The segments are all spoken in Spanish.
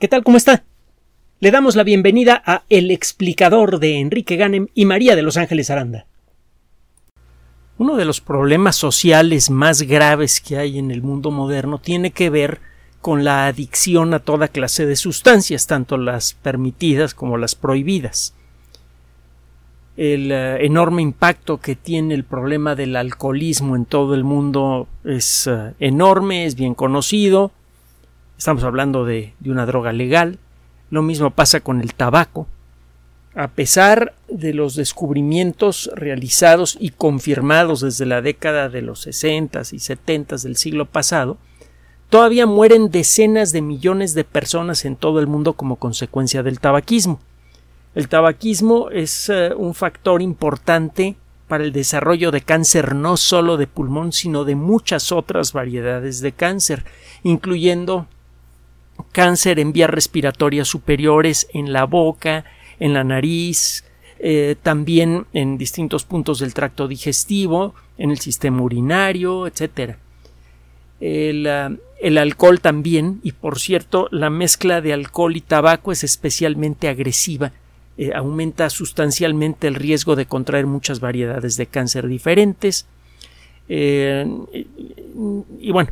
¿Qué tal? ¿Cómo está? Le damos la bienvenida a El explicador de Enrique Ganem y María de Los Ángeles Aranda. Uno de los problemas sociales más graves que hay en el mundo moderno tiene que ver con la adicción a toda clase de sustancias, tanto las permitidas como las prohibidas. El uh, enorme impacto que tiene el problema del alcoholismo en todo el mundo es uh, enorme, es bien conocido, Estamos hablando de, de una droga legal. Lo mismo pasa con el tabaco. A pesar de los descubrimientos realizados y confirmados desde la década de los 60 y 70 del siglo pasado, todavía mueren decenas de millones de personas en todo el mundo como consecuencia del tabaquismo. El tabaquismo es uh, un factor importante para el desarrollo de cáncer no solo de pulmón, sino de muchas otras variedades de cáncer, incluyendo cáncer en vías respiratorias superiores, en la boca, en la nariz, eh, también en distintos puntos del tracto digestivo, en el sistema urinario, etc. El, uh, el, alcohol también, y por cierto, la mezcla de alcohol y tabaco es especialmente agresiva, eh, aumenta sustancialmente el riesgo de contraer muchas variedades de cáncer diferentes. Eh, y, bueno,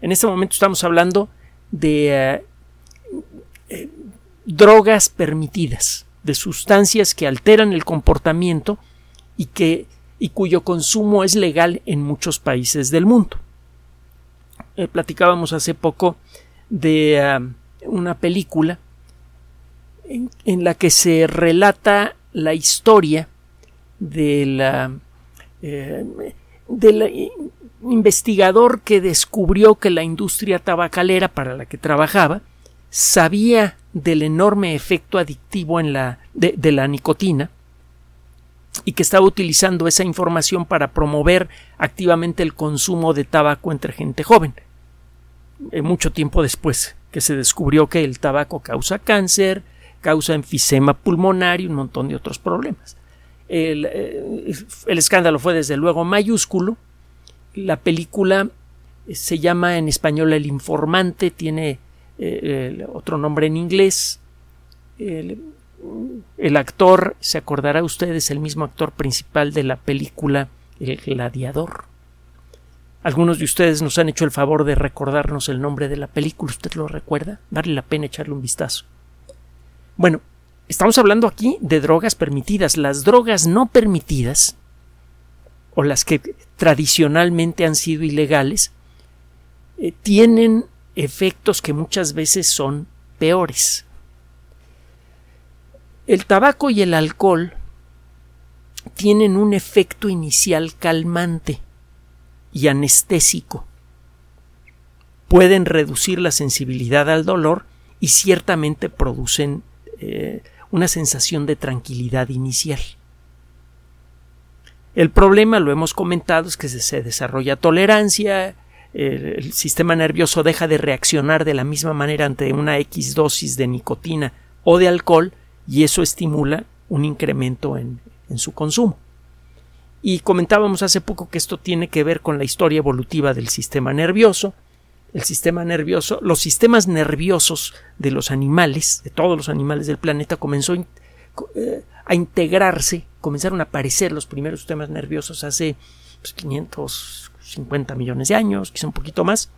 en este momento estamos hablando de uh, eh, drogas permitidas, de sustancias que alteran el comportamiento y que y cuyo consumo es legal en muchos países del mundo. Eh, platicábamos hace poco de una película en, la que se relata la historia de la, eh, de la investigador que descubrió que la industria tabacalera para la que trabajaba sabía del enorme efecto adictivo de la nicotina y que estaba utilizando esa información para promover activamente el consumo de tabaco entre gente joven. Eh, mucho tiempo después que se descubrió que el tabaco causa cáncer, causa enfisema pulmonar y un montón de otros problemas. El, eh, el escándalo fue desde luego mayúsculo la película se llama en español El Informante, tiene eh, otro nombre en inglés. El, el, actor, se acordará usted, es el mismo actor principal de la película El Gladiador. Algunos de ustedes nos han hecho el favor de recordarnos el nombre de la película. ¿Usted lo recuerda? Vale la pena echarle un vistazo. Bueno, estamos hablando aquí de drogas permitidas. Las drogas no permitidas o las que tradicionalmente han sido ilegales, eh, tienen efectos que muchas veces son peores. El tabaco y el alcohol tienen un efecto inicial calmante y anestésico. Pueden reducir la sensibilidad al dolor y ciertamente producen eh, una sensación de tranquilidad inicial. El problema, lo hemos comentado, es que se desarrolla tolerancia, el sistema nervioso deja de reaccionar de la misma manera ante una X dosis de nicotina o de alcohol y eso estimula un incremento en, su consumo. Y comentábamos hace poco que esto tiene que ver con la historia evolutiva del sistema nervioso. El sistema nervioso, los sistemas nerviosos de los animales, de todos los animales del planeta, comenzó eh, a integrarse, comenzaron a aparecer los primeros sistemas nerviosos hace pues, 550 millones de años, quizá un poquito más.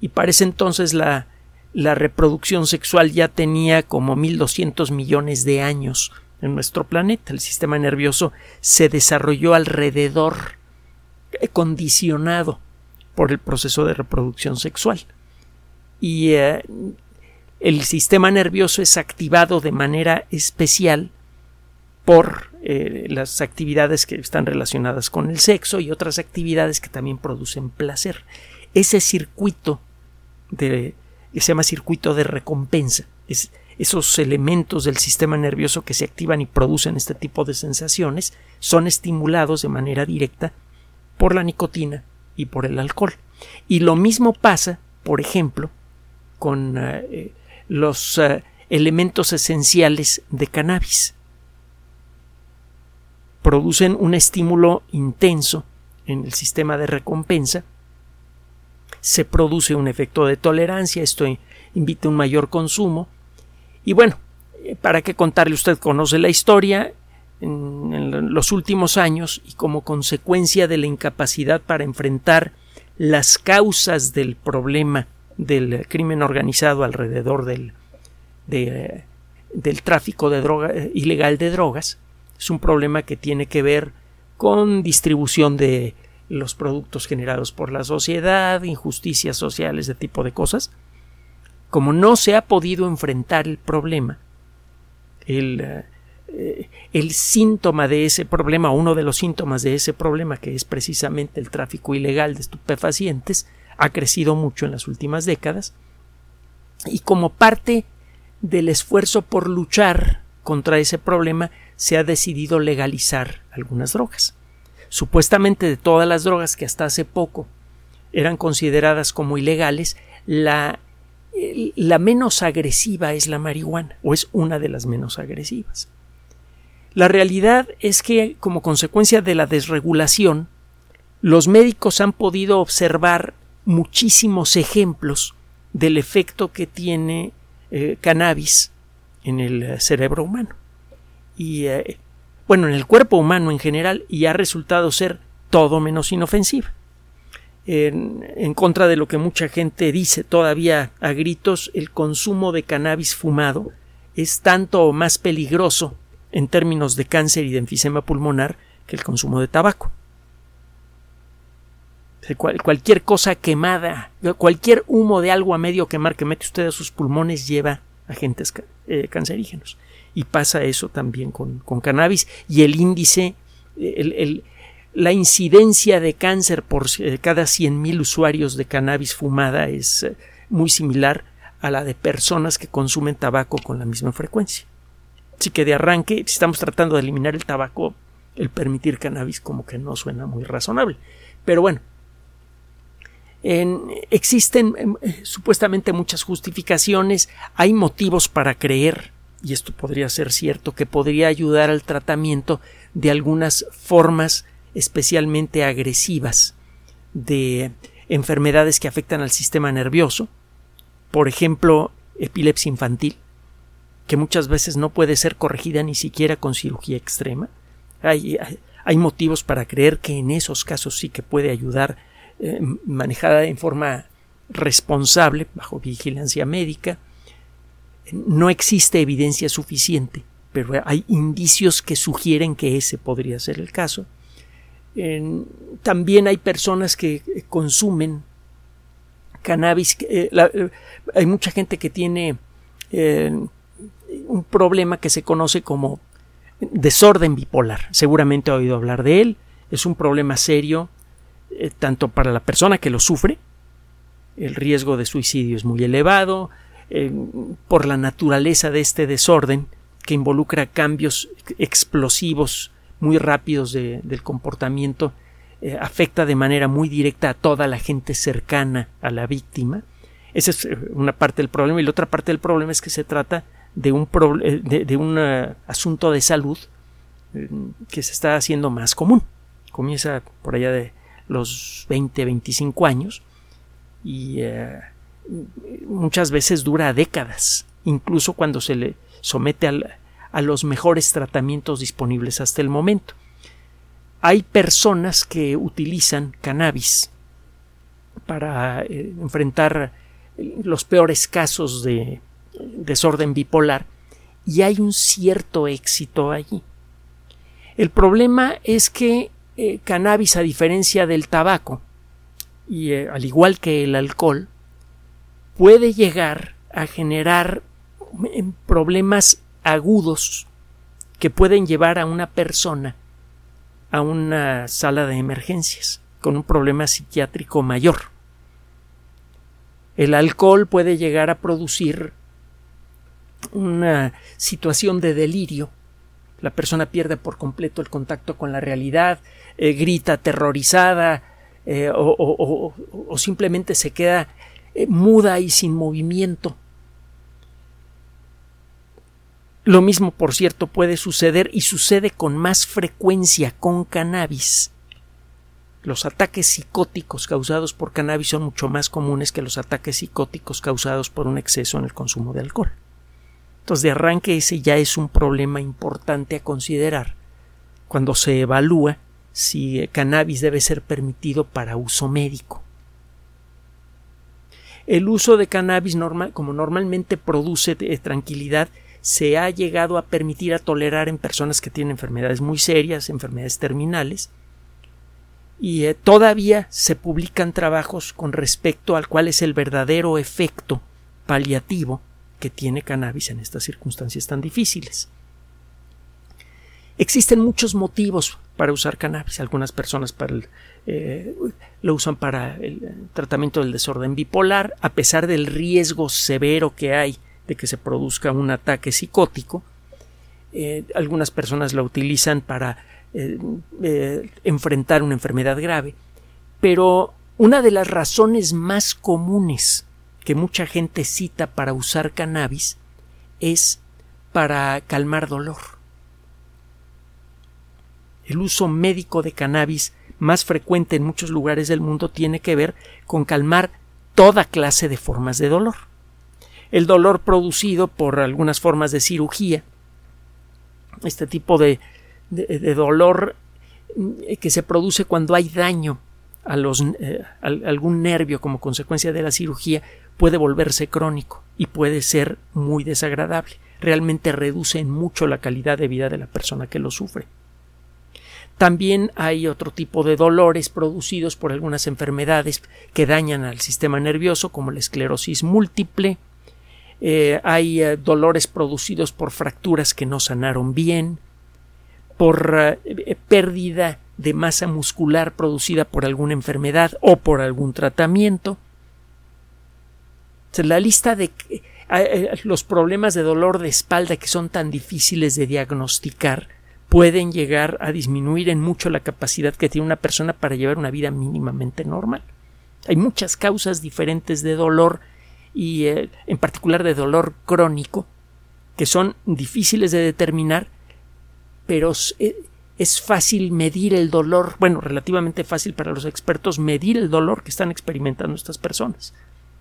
Y parece entonces la, la reproducción sexual ya tenía como 1200 millones de años en nuestro planeta. El sistema nervioso se desarrolló alrededor, eh, condicionado por el proceso de reproducción sexual. Y eh, el sistema nervioso es activado de manera especial por eh, las actividades que están relacionadas con el sexo y otras actividades que también producen placer. Ese circuito de, que se llama circuito de recompensa, es, esos elementos del sistema nervioso que se activan y producen este tipo de sensaciones son estimulados de manera directa por la nicotina y por el alcohol. Y lo mismo pasa, por ejemplo, con eh, los uh, elementos esenciales de cannabis. Producen un estímulo intenso en el sistema de recompensa. Se produce un efecto de tolerancia. Esto invite a un mayor consumo. Y bueno, eh, para qué contarle, usted conoce la historia en, en los últimos años y como consecuencia de la incapacidad para enfrentar las causas del problema del crimen organizado alrededor del, del tráfico de droga, ilegal de drogas. Es un problema que tiene que ver con distribución de los productos generados por la sociedad, injusticias sociales, de tipo de cosas. Como no se ha podido enfrentar el problema, el, eh, el síntoma de ese problema, uno de los síntomas de ese problema, que es precisamente el tráfico ilegal de estupefacientes, ha crecido mucho en las últimas décadas y como parte del esfuerzo por luchar contra ese problema se ha decidido legalizar algunas drogas. Supuestamente de todas las drogas que hasta hace poco eran consideradas como ilegales, la, la menos agresiva es la marihuana, o es una de las menos agresivas. La realidad es que, como consecuencia de la desregulación, los médicos han podido observar muchísimos ejemplos del efecto que tiene eh, cannabis en el eh, cerebro humano. Y eh, bueno en el cuerpo humano en general y ha resultado ser todo menos inofensiva. En, en, contra de lo que mucha gente dice todavía a gritos el consumo de cannabis fumado es tanto más peligroso en términos de cáncer y de enfisema pulmonar que el consumo de tabaco cualquier cosa quemada, cualquier humo de algo a medio quemar que mete usted a sus pulmones lleva agentes eh, cancerígenos. Y pasa eso también con, cannabis y el índice, la incidencia de cáncer por eh, cada 100.000 usuarios de cannabis fumada es eh, muy similar a la de personas que consumen tabaco con la misma frecuencia. Así que de arranque, si estamos tratando de eliminar el tabaco, el permitir cannabis como que no suena muy razonable. Pero bueno, existen em, eh, supuestamente muchas justificaciones, hay motivos para creer, y esto podría ser cierto, que podría ayudar al tratamiento de algunas formas especialmente agresivas de enfermedades que afectan al sistema nervioso, por ejemplo, epilepsia infantil, que muchas veces no puede ser corregida ni siquiera con cirugía extrema. Hay, hay motivos para creer que en esos casos sí que puede ayudar eh, manejada en forma responsable, bajo vigilancia médica. No existe evidencia suficiente, pero hay indicios que sugieren que ese podría ser el caso. también hay personas que consumen cannabis. Eh, eh, hay mucha gente que tiene un problema que se conoce como desorden bipolar. Seguramente ha oído hablar de él. Es un problema serio eh, tanto para la persona que lo sufre, el riesgo de suicidio es muy elevado, eh, por la naturaleza de este desorden, que involucra cambios explosivos muy rápidos del comportamiento, eh, afecta de manera muy directa a toda la gente cercana a la víctima. Esa es una parte del problema. Y la otra parte del problema es que se trata de un, de un asunto de salud que se está haciendo más común. Comienza por allá de los 20, 25 años y eh, muchas veces dura décadas, incluso cuando se le somete a los mejores tratamientos disponibles hasta el momento. Hay personas que utilizan cannabis para eh, enfrentar los peores casos de desorden bipolar y hay un cierto éxito allí. El problema es que eh, cannabis, a diferencia del tabaco, y eh, al igual que el alcohol, puede llegar a generar mm, problemas agudos que pueden llevar a una persona a una sala de emergencias con un problema psiquiátrico mayor. El alcohol puede llegar a producir una situación de delirio. La persona pierde por completo el contacto con la realidad, eh, grita aterrorizada eh, o, simplemente se queda eh, muda y sin movimiento. Lo mismo, por cierto, puede suceder y sucede con más frecuencia con cannabis los ataques psicóticos causados por cannabis son mucho más comunes que los ataques psicóticos causados por un exceso en el consumo de alcohol. Entonces, de arranque ese ya es un problema importante a considerar cuando se evalúa si cannabis debe ser permitido para uso médico. El uso de cannabis como normalmente produce eh, tranquilidad, se ha llegado a permitir a tolerar en personas que tienen enfermedades muy serias, enfermedades terminales, y eh, todavía se publican trabajos con respecto al cuál es el verdadero efecto paliativo que tiene cannabis en estas circunstancias tan difíciles. Existen muchos motivos para usar cannabis. Algunas personas eh, lo usan para el tratamiento del desorden bipolar, a pesar del riesgo severo que hay de que se produzca un ataque psicótico. Eh, algunas personas lo utilizan para eh, enfrentar una enfermedad grave. Pero una de las razones más comunes que mucha gente cita para usar cannabis es para calmar dolor el uso médico de cannabis más frecuente en muchos lugares del mundo tiene que ver con calmar toda clase de formas de dolor. El dolor producido por algunas formas de cirugía, este tipo de, dolor eh, que se produce cuando hay daño a, los, eh, algún nervio como consecuencia de la cirugía, puede volverse crónico y puede ser muy desagradable. Realmente reduce en mucho la calidad de vida de la persona que lo sufre. También hay otro tipo de dolores producidos por algunas enfermedades que dañan al sistema nervioso, como la esclerosis múltiple. Eh, hay eh, dolores producidos por fracturas que no sanaron bien, por eh, pérdida de masa muscular producida por alguna enfermedad o por algún tratamiento. La lista de los problemas de dolor de espalda que son tan difíciles de diagnosticar pueden llegar a disminuir en mucho la capacidad que tiene una persona para llevar una vida mínimamente normal. Hay muchas causas diferentes de dolor y eh, en particular de dolor crónico que son difíciles de determinar, pero eh, es fácil medir el dolor, bueno, relativamente fácil para los expertos medir el dolor que están experimentando estas personas.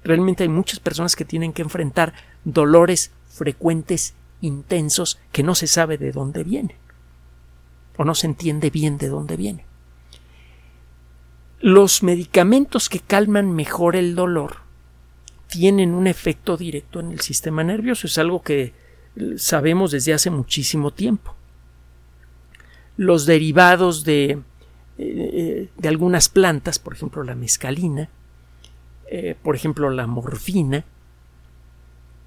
Realmente hay muchas personas que tienen que enfrentar dolores frecuentes, intensos, que no se sabe de dónde vienen o no se entiende bien de dónde viene. Los medicamentos que calman mejor el dolor tienen un efecto directo en el sistema nervioso, es algo que sabemos desde hace muchísimo tiempo. Los derivados de, eh, de algunas plantas, por ejemplo la mescalina, eh, por ejemplo la morfina,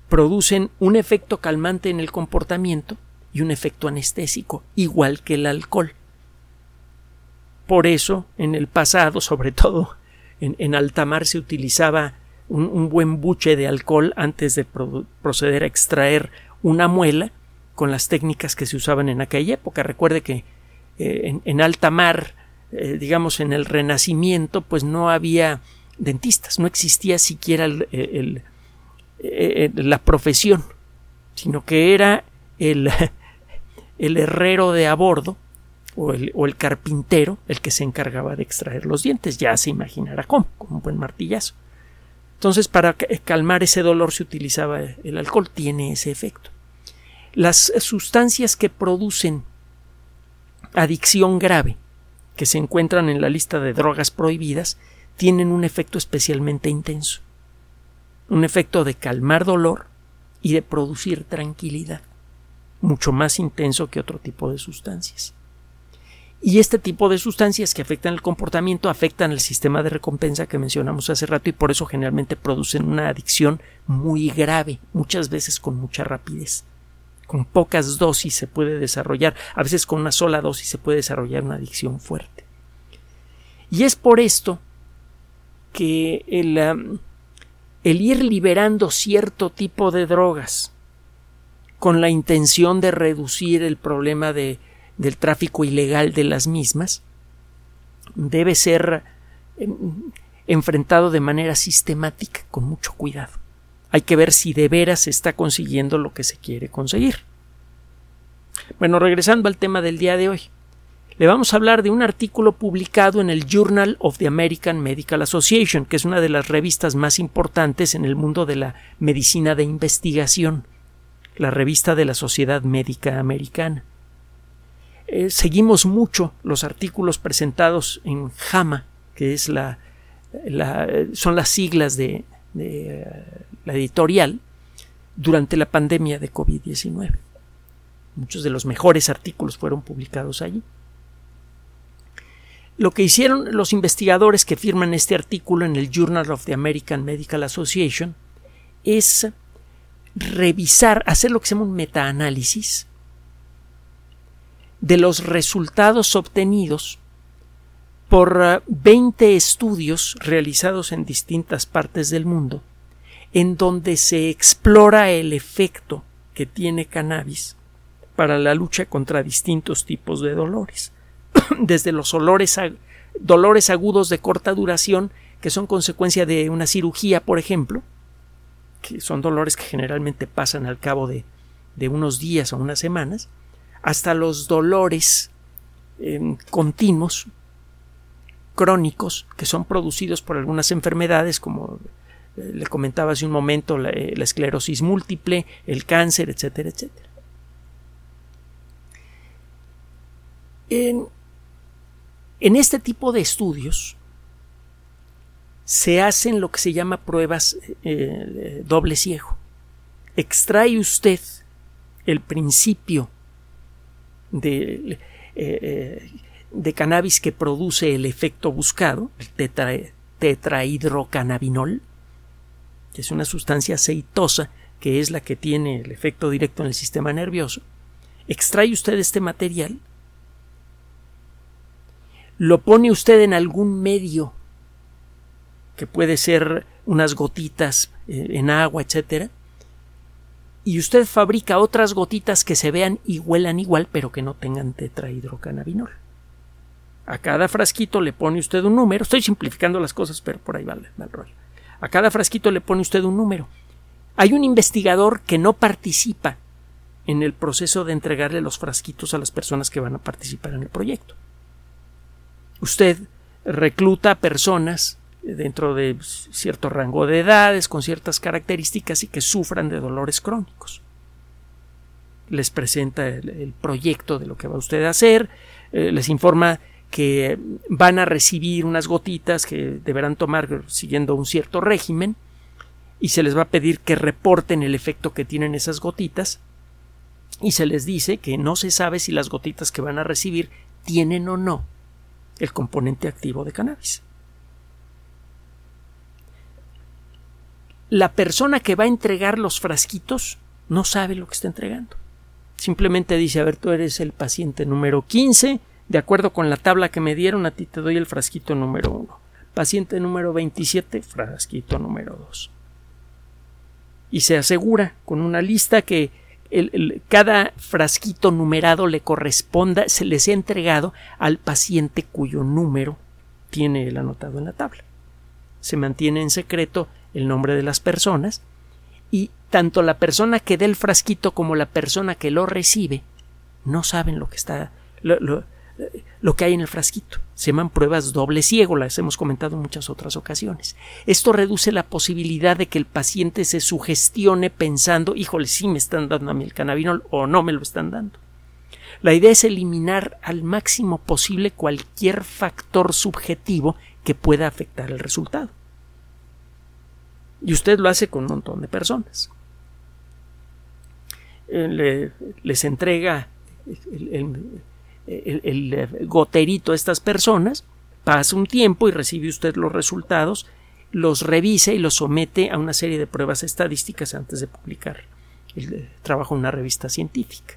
producen un efecto calmante en el comportamiento y un efecto anestésico, igual que el alcohol. Por eso, en el pasado, sobre todo en, alta mar, se utilizaba un, buen buche de alcohol antes de proceder a extraer una muela con las técnicas que se usaban en aquella época. Recuerde que eh, en, alta mar, eh, digamos en el Renacimiento, pues no había dentistas, no existía siquiera la profesión, sino que era el, herrero de a bordo o el, carpintero el que se encargaba de extraer los dientes. Ya se imaginará cómo, con un buen martillazo. Entonces, para calmar ese dolor se utilizaba el alcohol, tiene ese efecto. Las sustancias que producen adicción grave, que se encuentran en la lista de drogas prohibidas, tienen un efecto especialmente intenso. Un efecto de calmar dolor y de producir tranquilidad mucho más intenso que otro tipo de sustancias. Y este tipo de sustancias que afectan el comportamiento afectan el sistema de recompensa que mencionamos hace rato y por eso generalmente producen una adicción muy grave, muchas veces con mucha rapidez. Con pocas dosis se puede desarrollar, a veces con una sola dosis se puede desarrollar una adicción fuerte. Y es por esto que el, el ir liberando cierto tipo de drogas con la intención de reducir el problema de, del tráfico ilegal de las mismas, debe ser em, enfrentado de manera sistemática, con mucho cuidado. Hay que ver si de veras se está consiguiendo lo que se quiere conseguir. Bueno, regresando al tema del día de hoy. Le vamos a hablar de un artículo publicado en el Journal of the American Medical Association, que es una de las revistas más importantes en el mundo de la medicina de investigación, la revista de la Sociedad Médica Americana. Eh, seguimos mucho los artículos presentados en JAMA, que es la, son las siglas de, de la editorial, durante la pandemia de COVID-19. Muchos de los mejores artículos fueron publicados allí. Lo que hicieron los investigadores que firman este artículo en el Journal of the American Medical Association es revisar, hacer lo que se llama un metaanálisis de los resultados obtenidos por 20 eh, estudios realizados en distintas partes del mundo, en donde se explora el efecto que tiene cannabis para la lucha contra distintos tipos de dolores. desde los dolores agudos de corta duración que son consecuencia de una cirugía, por ejemplo, que son dolores que generalmente pasan al cabo de, unos días o unas semanas, hasta los dolores em, continuos, crónicos, que son producidos por algunas enfermedades, como eh, le comentaba hace un momento, la, eh, la esclerosis múltiple, el cáncer, etcétera, etcétera. En, en este tipo de estudios se hacen lo que se llama pruebas eh, doble ciego. Extrae usted el principio de, eh, eh, de, cannabis que produce el efecto buscado, el tetrahidrocannabinol, que es una sustancia aceitosa que es la que tiene el efecto directo en el sistema nervioso. Extrae usted este material lo pone usted en algún medio que puede ser unas gotitas eh, en agua, etcétera, y usted fabrica otras gotitas que se vean y huelan igual, pero que no tengan tetrahidrocannabinol. A cada frasquito le pone usted un número. Estoy simplificando las cosas, pero por ahí va el rollo. A cada frasquito le pone usted un número. Hay un investigador que no participa en el proceso de entregarle los frasquitos a las personas que van a participar en el proyecto usted recluta personas dentro de cierto rango de edades, con ciertas características y que sufran de dolores crónicos. Les presenta el, proyecto de lo que va usted a hacer, eh, les informa que van a recibir unas gotitas que deberán tomar siguiendo un cierto régimen y se les va a pedir que reporten el efecto que tienen esas gotitas y se les dice que no se sabe si las gotitas que van a recibir tienen o no el componente activo de cannabis. La persona que va a entregar los frasquitos no sabe lo que está entregando. Simplemente dice, a ver, tú eres el paciente número 15, de acuerdo con la tabla que me dieron, a ti te doy el frasquito número 1. Paciente número 27, frasquito número 2. Y se asegura con una lista que cada frasquito numerado le corresponda, se les ha entregado al paciente cuyo número tiene el anotado en la tabla. Se mantiene en secreto el nombre de las personas y tanto la persona que dé el frasquito como la persona que lo recibe no saben lo que está que hay en el frasquito. Se llaman pruebas doble ciego, las hemos comentado en muchas otras ocasiones. Esto reduce la posibilidad de que el paciente se sugestione pensando, híjole, sí me están dando a mí el cannabinol o no me lo están dando. La idea es eliminar al máximo posible cualquier factor subjetivo que pueda afectar el resultado. Y usted lo hace con un montón de personas. Eh, les entrega el, goterito a estas personas, pasa un tiempo y recibe usted los resultados, los revisa y los somete a una serie de pruebas estadísticas antes de publicar el trabajo en una revista científica.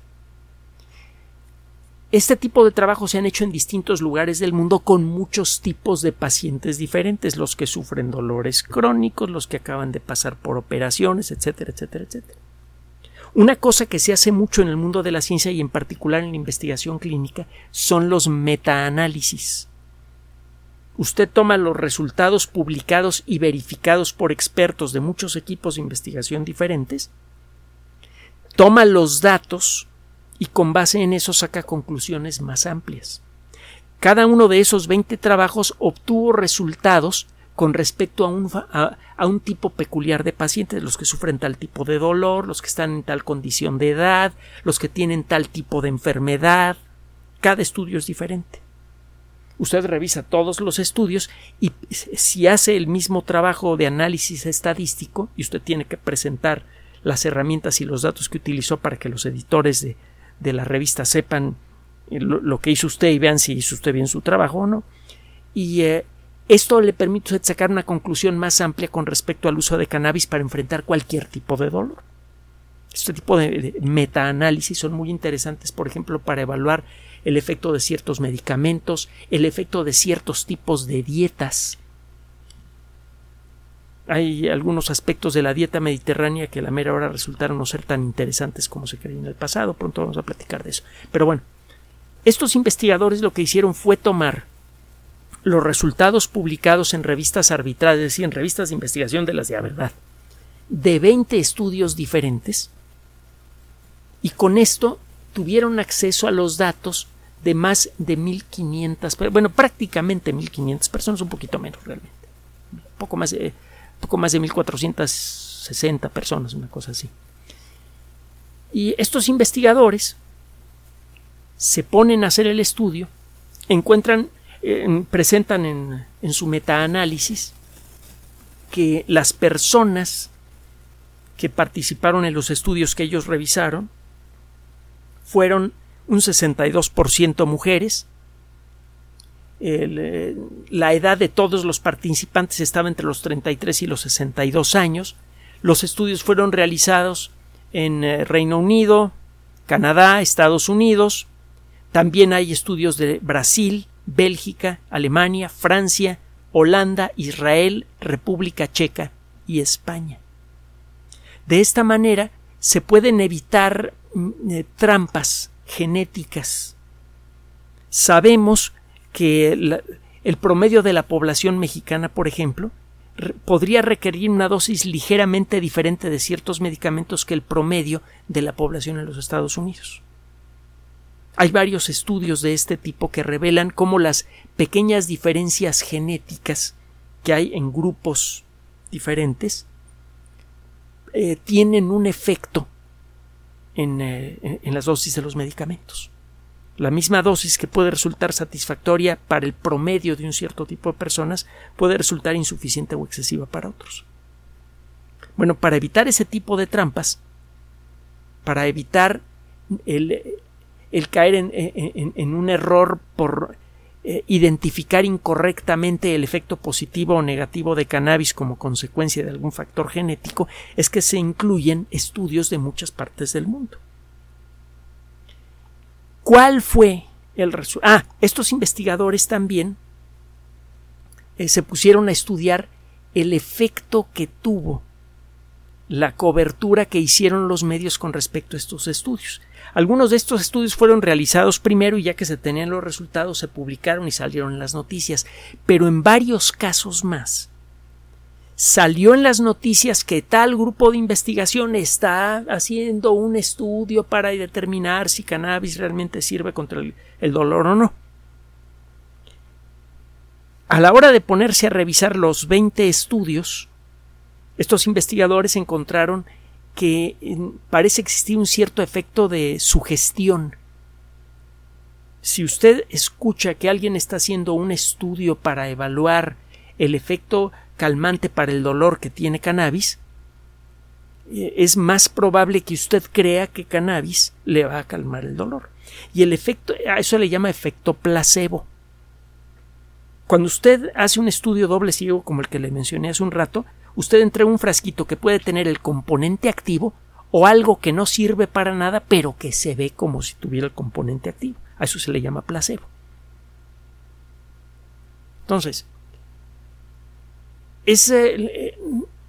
Este tipo de trabajo se han hecho en distintos lugares del mundo con muchos tipos de pacientes diferentes, los que sufren dolores crónicos, los que acaban de pasar por operaciones, etcétera, etcétera, etcétera. Una cosa que se hace mucho en el mundo de la ciencia y en particular en la investigación clínica son los metaanálisis. Usted toma los resultados publicados y verificados por expertos de muchos equipos de investigación diferentes, toma los datos y con base en eso saca conclusiones más amplias. cada uno de esos 20 trabajos obtuvo resultados con respecto a un, a, un, tipo peculiar de pacientes, los que sufren tal tipo de dolor, los que están en tal condición de edad, los que tienen tal tipo de enfermedad. Cada estudio es diferente. Usted revisa todos los estudios y si hace el mismo trabajo de análisis estadístico y usted tiene que presentar las herramientas y los datos que utilizó para que los editores de, de la revista sepan lo, que hizo usted y vean si hizo usted bien su trabajo o no. Y eh, esto le permite sacar una conclusión más amplia con respecto al uso de cannabis para enfrentar cualquier tipo de dolor. Este tipo de, metaanálisis son muy interesantes, por ejemplo, para evaluar el efecto de ciertos medicamentos, el efecto de ciertos tipos de dietas. Hay algunos aspectos de la dieta mediterránea que a la mera hora resultaron no ser tan interesantes como se creía en el pasado. Pronto vamos a platicar de eso. Pero bueno, estos investigadores lo que hicieron fue tomar los resultados publicados en revistas arbitrarias, es decir, en revistas de investigación de las de la verdad, de 20 estudios diferentes, y con esto tuvieron acceso a los datos de más de 1.500, bueno, prácticamente 1.500 personas, un poquito menos realmente, poco más de, poco más de 1.460 personas, una cosa así. Y estos investigadores se ponen a hacer el estudio, encuentran presentan en, en su metaanálisis que las personas que participaron en los estudios que ellos revisaron fueron un 62% mujeres, eh, la edad de todos los participantes estaba entre los 33 y los 62 años, los estudios fueron realizados en eh, Reino Unido, Canadá, Estados Unidos, también hay estudios de Brasil, Bélgica, Alemania, Francia, Holanda, Israel, República Checa y España. De esta manera se pueden evitar mm, eh, trampas genéticas. Sabemos que el promedio de la población mexicana, por ejemplo, podría requerir una dosis ligeramente diferente de ciertos medicamentos que el promedio de la población en los Estados Unidos. Hay varios estudios de este tipo que revelan cómo las pequeñas diferencias genéticas que hay en grupos diferentes eh, tienen un efecto eh, en, en las dosis de los medicamentos. La misma dosis que puede resultar satisfactoria para el promedio de un cierto tipo de personas puede resultar insuficiente o excesiva para otros. Bueno, para evitar ese tipo de trampas, para evitar el, el caer en, un error por eh, identificar incorrectamente el efecto positivo o negativo de cannabis como consecuencia de algún factor genético es que se incluyen estudios de muchas partes del mundo. ¿Cuál fue el resultado? Ah, estos investigadores también eh, se pusieron a estudiar el efecto que tuvo la cobertura que hicieron los medios con respecto a estos estudios. Algunos de estos estudios fueron realizados primero y ya que se tenían los resultados se publicaron y salieron en las noticias, pero en varios casos más salió en las noticias que tal grupo de investigación está haciendo un estudio para determinar si cannabis realmente sirve contra el, dolor o no. A la hora de ponerse a revisar los 20 estudios, estos investigadores encontraron que parece existir un cierto efecto de sugestión. Si usted escucha que alguien está haciendo un estudio para evaluar el efecto calmante para el dolor que tiene cannabis, eh, es más probable que usted crea que cannabis le va a calmar el dolor. Y el efecto, a eso le llama efecto placebo. Cuando usted hace un estudio doble ciego como el que le mencioné hace un rato, usted entrega un frasquito que puede tener el componente activo o algo que no sirve para nada, pero que se ve como si tuviera el componente activo. A eso se le llama placebo. Entonces, eh,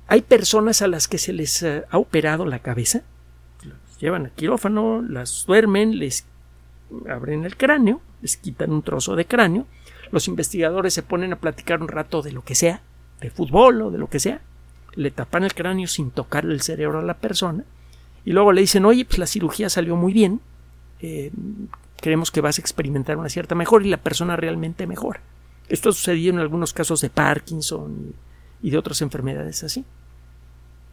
hay personas a las que se les eh, ha operado la cabeza, las llevan al quirófano, las duermen, les abren el cráneo, les quitan un trozo de cráneo, los investigadores se ponen a platicar un rato de lo que sea, de fútbol o de lo que sea, le tapan el cráneo sin tocarle el cerebro a la persona y luego le dicen, oye, pues la cirugía salió muy bien, eh, creemos que vas a experimentar una cierta mejora y la persona realmente mejora. Esto ha sucedido en algunos casos de Parkinson y de otras enfermedades así.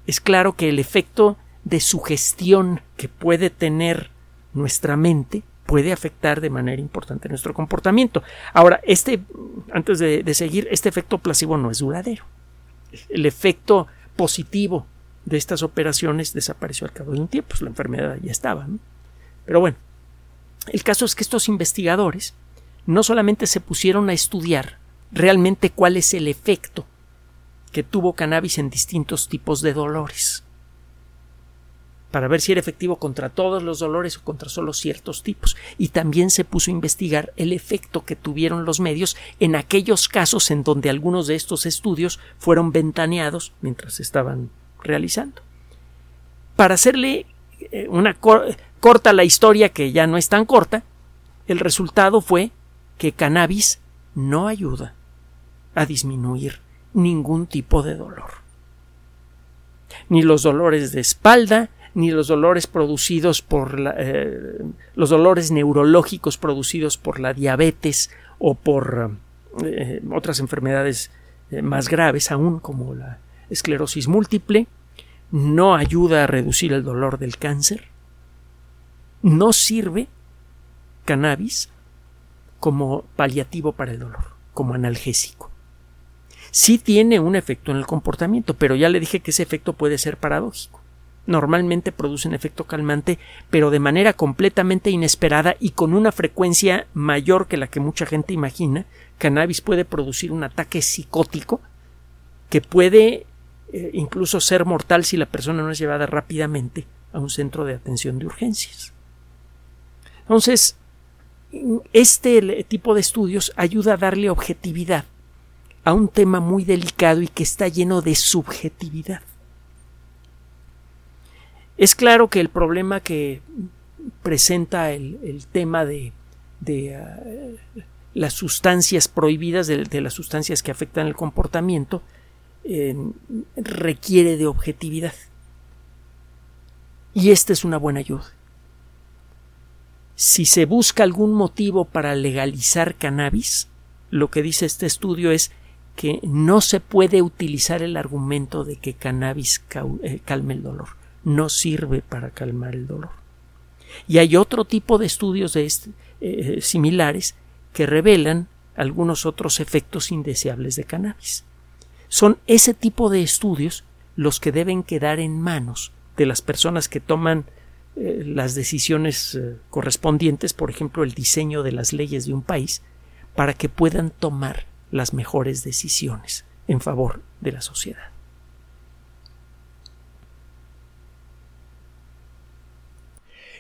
Es claro que el efecto de sugestión que puede tener nuestra mente puede afectar de manera importante nuestro comportamiento. Ahora, este, antes de, de seguir, este efecto placebo no es duradero. El efecto positivo de estas operaciones desapareció al cabo de un tiempo, pues la enfermedad ya estaba. ¿no? Pero bueno, el caso es que estos investigadores no solamente se pusieron a estudiar realmente cuál es el efecto que tuvo cannabis en distintos tipos de dolores, para ver si era efectivo contra todos los dolores o contra solo ciertos tipos. Y también se puso a investigar el efecto que tuvieron los medios en aquellos casos en donde algunos de estos estudios fueron ventaneados mientras estaban realizando. Para hacerle eh, una corta la historia que ya no es tan corta, el resultado fue que cannabis no ayuda a disminuir ningún tipo de dolor. Ni los dolores de espalda, ni los dolores producidos por eh, los dolores neurológicos producidos por la diabetes o por eh, otras enfermedades más graves aún como la esclerosis múltiple, no ayuda a reducir el dolor del cáncer, no sirve cannabis como paliativo para el dolor, como analgésico. Sí tiene un efecto en el comportamiento, pero ya le dije que ese efecto puede ser paradójico. Normalmente produce un efecto calmante, pero de manera completamente inesperada y con una frecuencia mayor que la que mucha gente imagina, cannabis puede producir un ataque psicótico que puede eh, incluso ser mortal si la persona no es llevada rápidamente a un centro de atención de urgencias. Entonces, este tipo de estudios ayuda a darle objetividad a un tema muy delicado y que está lleno de subjetividad. Es claro que el problema que presenta el, tema de, ah, las sustancias prohibidas, de, las sustancias que afectan el comportamiento, requiere de objetividad. Y esta es una buena ayuda. Si se busca algún motivo para legalizar cannabis, lo que dice este estudio es que no se puede utilizar el argumento de que cannabis eh, calme el dolor. No sirve para calmar el dolor. Y hay otro tipo de estudios este, eh, similares que revelan algunos otros efectos indeseables de cannabis. Son ese tipo de estudios los que deben quedar en manos de las personas que toman eh, las decisiones eh, correspondientes, por ejemplo, el diseño de las leyes de un país, para que puedan tomar las mejores decisiones en favor de la sociedad.